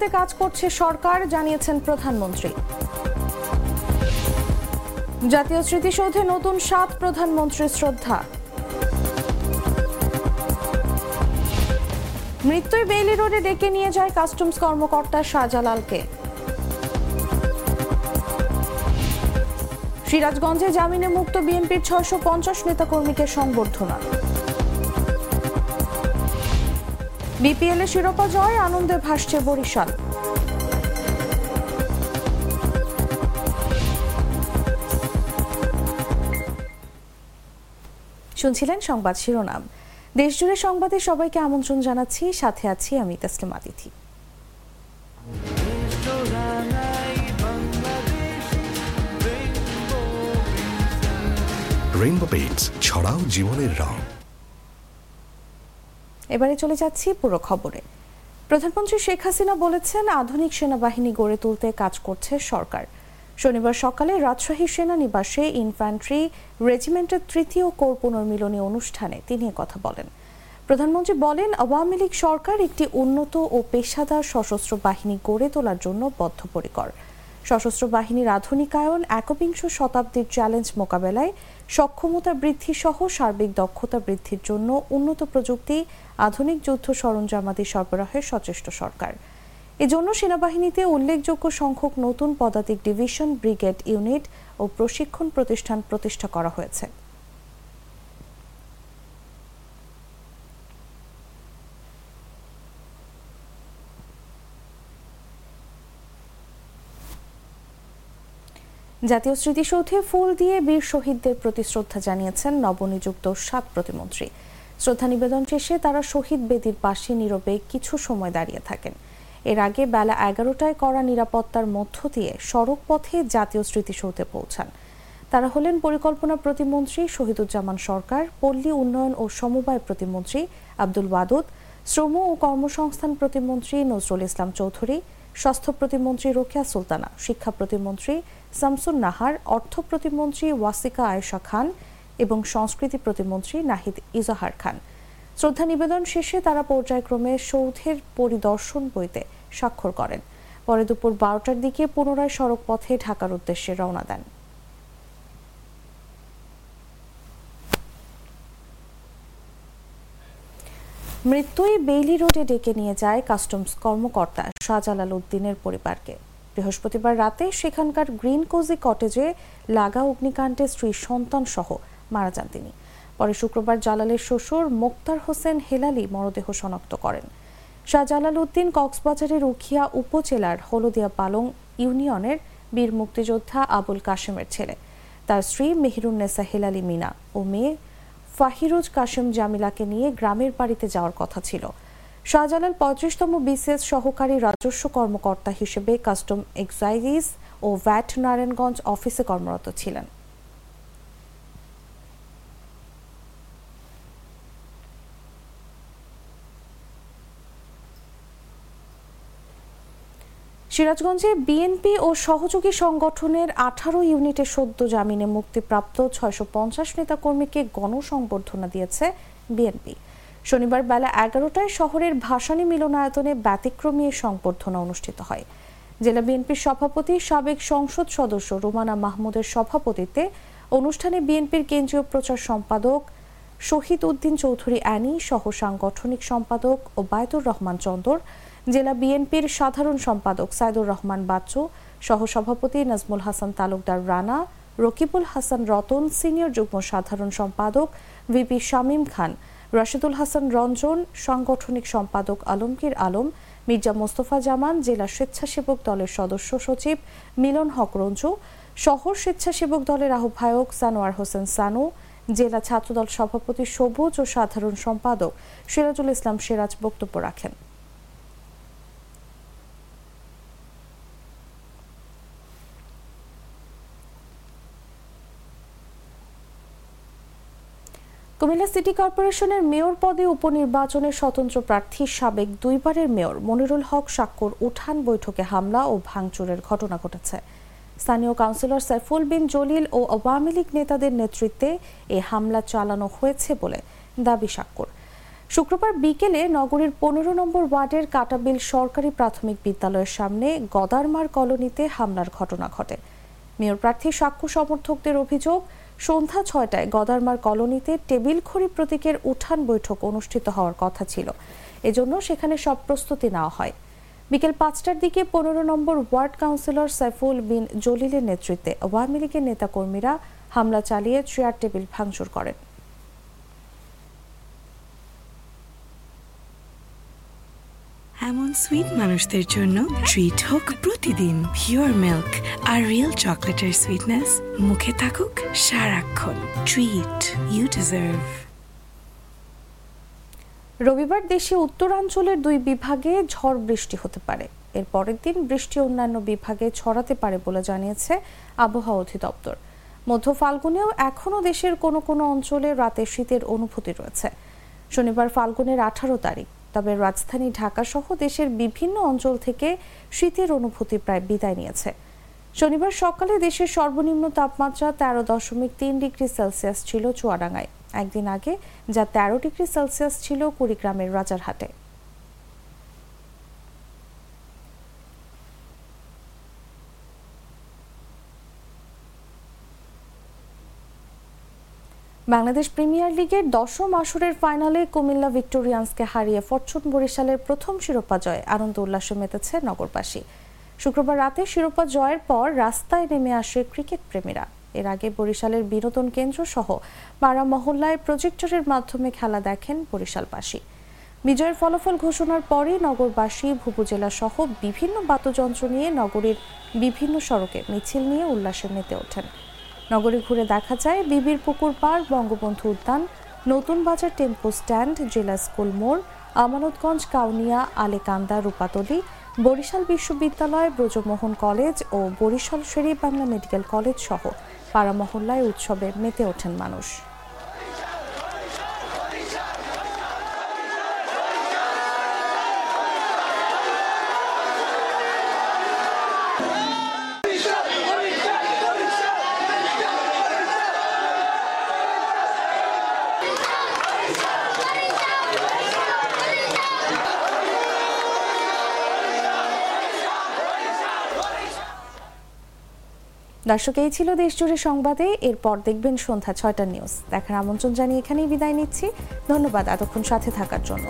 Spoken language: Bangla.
তুলতে কাজ করছে সরকার, জানিয়েছেন প্রধানমন্ত্রী। জাতীয় স্মৃতিসৌধে নতুন সাত প্রধানমন্ত্রীর শ্রদ্ধা। মৃত্যুই বেইলি রোডে ডেকে নিয়ে যায় কাস্টমস কর্মকর্তা শাহজালালকে। সিরাজগঞ্জে জামিনে মুক্ত বিএনপির ছয়শো পঞ্চাশ নেতাকর্মীকে সংবর্ধনা। বিপিএল এ শিরোপা জয় আনন্দে ভাসছে বরিশাল। শুনছিলেন সংবাদ শিরোনাম। দেশজুড়ে সংবাদে সবাইকে আমন্ত্রণ জানাচ্ছি। সাথে আছি আমি তাসলিম আতিথি। রেইনবো পেইন্টস ছড়াও জীবনের রং এবারে চলে যাচ্ছি পুরো খবরে। প্রধানমন্ত্রী শেখ হাসিনা বলেছেন, আধুনিক সেনাবাহিনী গড়ে তুলতে কাজ করছে সরকার। শনিবার সকালে রাজশাহী সেনানিবাসে ইনফ্যান্ট্রি রেজিমেন্টের তৃতীয় কোর পুনর্মিলনী অনুষ্ঠানে তিনি কথা বলেন। প্রধানমন্ত্রী বলেন, আওয়ামী লীগ সরকার একটি উন্নত ও পেশাদার সশস্ত্র বাহিনী গড়ে তোলার জন্য বদ্ধপরিকর। সশস্ত্র বাহিনীর আধুনিকায়ন, একবিংশ শতাব্দীর চ্যালেঞ্জ মোকাবেলায় সক্ষমতা বৃদ্ধি সহ সার্বিক দক্ষতা বৃদ্ধির জন্য উন্নত প্রযুক্তি, আধুনিক যুদ্ধ সরঞ্জামাদি সরবরাহের সচেষ্ট সরকার। এজন্য সেনাবাহিনীতে উল্লেখযোগ্য সংখ্যক নতুন পদাতিক ডিভিশন, ব্রিগেড ইউনিট ও প্রশিক্ষণ প্রতিষ্ঠান প্রতিষ্ঠা করা হয়েছে। জাতীয় স্মৃতিসৌধে ফুল দিয়ে বীর শহীদদের প্রতি শ্রদ্ধা জানিয়েছেন নবনিযুক্ত সাত প্রতিমন্ত্রী। শ্রদ্ধা নিবেদন শেষে তারা শহীদ বেদির পাশে নীরবে কিছু সময় দাঁড়িয়ে থাকেন। এর আগে বেলা এগারোটায় করা নিরাপত্তার মধ্য দিয়ে সড়ক পথে জাতীয় স্মৃতিসৌধে পৌঁছান। তারা হলেন পরিকল্পনা প্রতিমন্ত্রী শহীদুজ্জামান সরকার, পল্লী উন্নয়ন ও সমবায় প্রতিমন্ত্রী আব্দুল ওয়াদুদ, শ্রম ও কর্মসংস্থান প্রতিমন্ত্রী নজরুল ইসলাম চৌধুরী স্বাস্থ্য প্রতিমন্ত্রী রোকেয়া সুলতানা, শিক্ষা প্রতিমন্ত্রী শামসুন নাহার, অর্থ প্রতিমন্ত্রী ওয়াসিকা আয়েশা খান এবং সংস্কৃতি প্রতিমন্ত্রী নাহিদ ইজাহার খান। শ্রদ্ধা নিবেদন শেষে তারা পর্যায়ক্রমে সৌধের পরিদর্শন বইতে স্বাক্ষর করেন। পরে দুপুর বারোটার দিকে পুনরায় সড়ক পথে ঢাকার উদ্দেশ্যে রওনা দেন। মৃত্যুই বেইলি রোডে ডেকে নিয়ে যায় কাস্টমস কর্মকর্তা শাহজালাল উদ্দিনের পরিবারকে। বৃহস্পতিবার রাতে সেখানকার গ্রিন কোজি কটেজে লাগা অগ্নিকাণ্ডে স্ত্রী সন্তান সহ মারা যান তিনি। পরে শুক্রবার জালালের শ্বশুর মোক্তার হোসেন হেলালি মরদেহ শনাক্ত করেন। শাহজালাল উদ্দিন কক্সবাজারের উখিয়া উপজেলার হলদিয়া পালং ইউনিয়নের বীর মুক্তিযোদ্ধা আবুল কাশেমের ছেলে। তার স্ত্রী মেহরুন্নেসা হেলালি মিনা ও মেয়ে ফাহিরুজ কাশেম জামিলাকে নিয়ে গ্রামের বাড়িতে যাওয়ার কথা ছিল। শাহজালাল পঁয়ত্রিশতম বিসিএস সহকারী রাজস্ব কর্মকর্তা হিসেবে কাস্টম এক্সাইজিস ও ভ্যাট নারায়ণগঞ্জ অফিসে কর্মরত ছিলেন। সিরাজগঞ্জে বিএনপি ও সহযোগী সংগঠনের আঠারো ইউনিটের সদ্য জামিনে মুক্তিপ্রাপ্ত ছয়শো পঞ্চাশ নেতাকর্মীকে গণসংবর্ধনা দিয়েছে বিএনপি। শনিবার বেলা এগারোটায় শহরের ভাসানী মিলনায়তনে ব্যতিক্রমী সংবর্ধনা অনুষ্ঠিত হয়। জেলা বিএনপির সভাপতি, সাবেক সংসদ সদস্য রোমানা মাহমুদের সভাপতিত্বে অনুষ্ঠানে বিএনপির কেন্দ্রীয় প্রচার সম্পাদক শহীদ উদ্দিন চৌধুরী অ্যানি, সহ সাংগঠনিক সম্পাদক ও বায়তুর রহমান চন্দর জেলা বিএনপির সাধারণ সম্পাদক সাইদুর রহমান বাচ্চু, সহসভাপতি নাজমুল হাসান তালুকদার রানা, রকিবুল হাসান রতন, সিনিয়র যুগ্ম সাধারণ সম্পাদক ভিপি শামীম খান, রাশিদুল হাসান রঞ্জন, সাংগঠনিক সম্পাদক আলমগীর আলম, মির্জা মোস্তফা জামান, জেলা স্বেচ্ছাসেবক দলের সদস্য সচিব মিলন হক রঞ্জু শহর স্বেচ্ছাসেবক দলের আহ্বায়ক সানোয়ার হোসেন সানু, জেলা ছাত্রদল সভাপতি সবুজ ও সাধারণ সম্পাদক সিরাজুল ইসলাম সিরাজ বক্তব্য রাখেন। কুমিল্লা সিটি কর্পোরেশনের মেয়র পদে উপনির্বাচনে স্বতন্ত্র প্রার্থী সাবেক দুইবারের মেয়র মনিরুল হক সাক্কর উঠান বৈঠকে হামলা ও ভাঙচুরের ঘটনা ঘটেছে। স্থানীয় কাউন্সিলর সাইফুল বিন জলিল ও আওয়ামী লীগ নেতাদের নেতৃত্বে এ হামলা চালানো হয়েছে বলে দাবি সাক্কর শুক্রবার বিকেলে নগরীর পনেরো নম্বর ওয়ার্ডের কাটাবিল সরকারি প্রাথমিক বিদ্যালয়ের সামনে গদারমার কলোনিতে হামলার ঘটনা ঘটে। মেয়র প্রার্থী সাক্ষ্য সমর্থকদের অভিযোগ সন্ধ্যা ছয়টায় গদারমার কলোনিতে টেবিল খড়ি প্রতীকের উঠান বৈঠক অনুষ্ঠিত হওয়ার কথা ছিল। এজন্য সেখানে সব প্রস্তুতি নেওয়া হয়। বিকেল পাঁচটার দিকে পনেরো নম্বর ওয়ার্ড কাউন্সিলর সাইফুল বিন জলিলের নেতৃত্বে আওয়ামী লীগের নেতাকর্মীরা হামলা চালিয়ে চেয়ার টেবিল ভাঙচুর করেন। এমন সুইট মানুষদের জন্য ট্রিট হোক প্রতিদিন। পিওর মিল্ক আর রিয়েল চকলেটের সুইটনেস মুখে থাকুক সারাক্ষণ। ট্রিট ইউ ডিজার্ভ রবিবার দেশে উত্তরাঞ্চলের দুই বিভাগে ঝড় বৃষ্টি হতে পারে। এর পরের দিন বৃষ্টি অন্যান্য বিভাগে ছড়াতে পারে বলে জানিয়েছে আবহাওয়া অধিদপ্তর। মধ্য ফাল্গুনেও এখনও দেশের কোনো কোনো অঞ্চলে রাতে শীতের অনুভূতি রয়েছে। শনিবার ফাল্গুনের আঠারো তারিখ তবে রাজধানী ঢাকাসহ দেশের বিভিন্ন অঞ্চল থেকে শীতের অনুভূতি প্রায় বিদায় নিয়েছে। শনিবার সকালে দেশের সর্বনিম্ন তাপমাত্রা তেরো দশমিক তিন ডিগ্রি সেলসিয়াস ছিল চুয়াডাঙ্গায়। একদিন আগে যা তেরো ডিগ্রি সেলসিয়াস ছিল কুড়িগ্রামের রাজারহাটে। বাংলাদেশ প্রিমিয়ার লিগের দশম আসরের ফাইনালে কুমিল্লা ভিক্টোরিয়ান্সকে হারিয়ে ফরচুন বরিশালের প্রথম শিরোপা জয় আনন্দ উল্লাসে মেতেছে নগরবাসী। শুক্রবার রাতে শিরোপা জয়ের পর রাস্তায় নেমে আসে ক্রিকেট প্রেমীরা। এর আগে বরিশালের বিনোদন কেন্দ্র সহ পাড়া মহল্লায় প্রজেক্টরের মাধ্যমে খেলা দেখেন বরিশালবাসী। বিজয়ের ফলাফল ঘোষণার পরই নগরবাসী ভুবুজেলা সহ বিভিন্ন বাদ্যযন্ত্র নিয়ে নগরীর বিভিন্ন সড়কে মিছিল নিয়ে উল্লাসে মেতে ওঠেন। নগরী ঘুরে দেখা যায় বিবির পুকুর পাড় বঙ্গবন্ধু উদ্যান, নতুন বাজার টেম্পো স্ট্যান্ড, জেলা স্কুল মোড়, আমানতগঞ্জ, কাউনিয়া, আলেকান্দা, রূপাতলি, বরিশাল বিশ্ববিদ্যালয়, ব্রজমোহন কলেজ ও বরিশাল শেরি বাংলা মেডিকেল কলেজ সহ পাড়া মহল্লায় উৎসবে মেতে ওঠেন মানুষ। দর্শক এই ছিল দেশজুড়ে সংবাদে। এরপর দেখবেন সন্ধ্যা ছয়টা নিউজ দেখার আমন্ত্রণ জানিয়ে এখানেই বিদায় নিচ্ছি। ধন্যবাদ এতক্ষণ সাথে থাকার জন্য।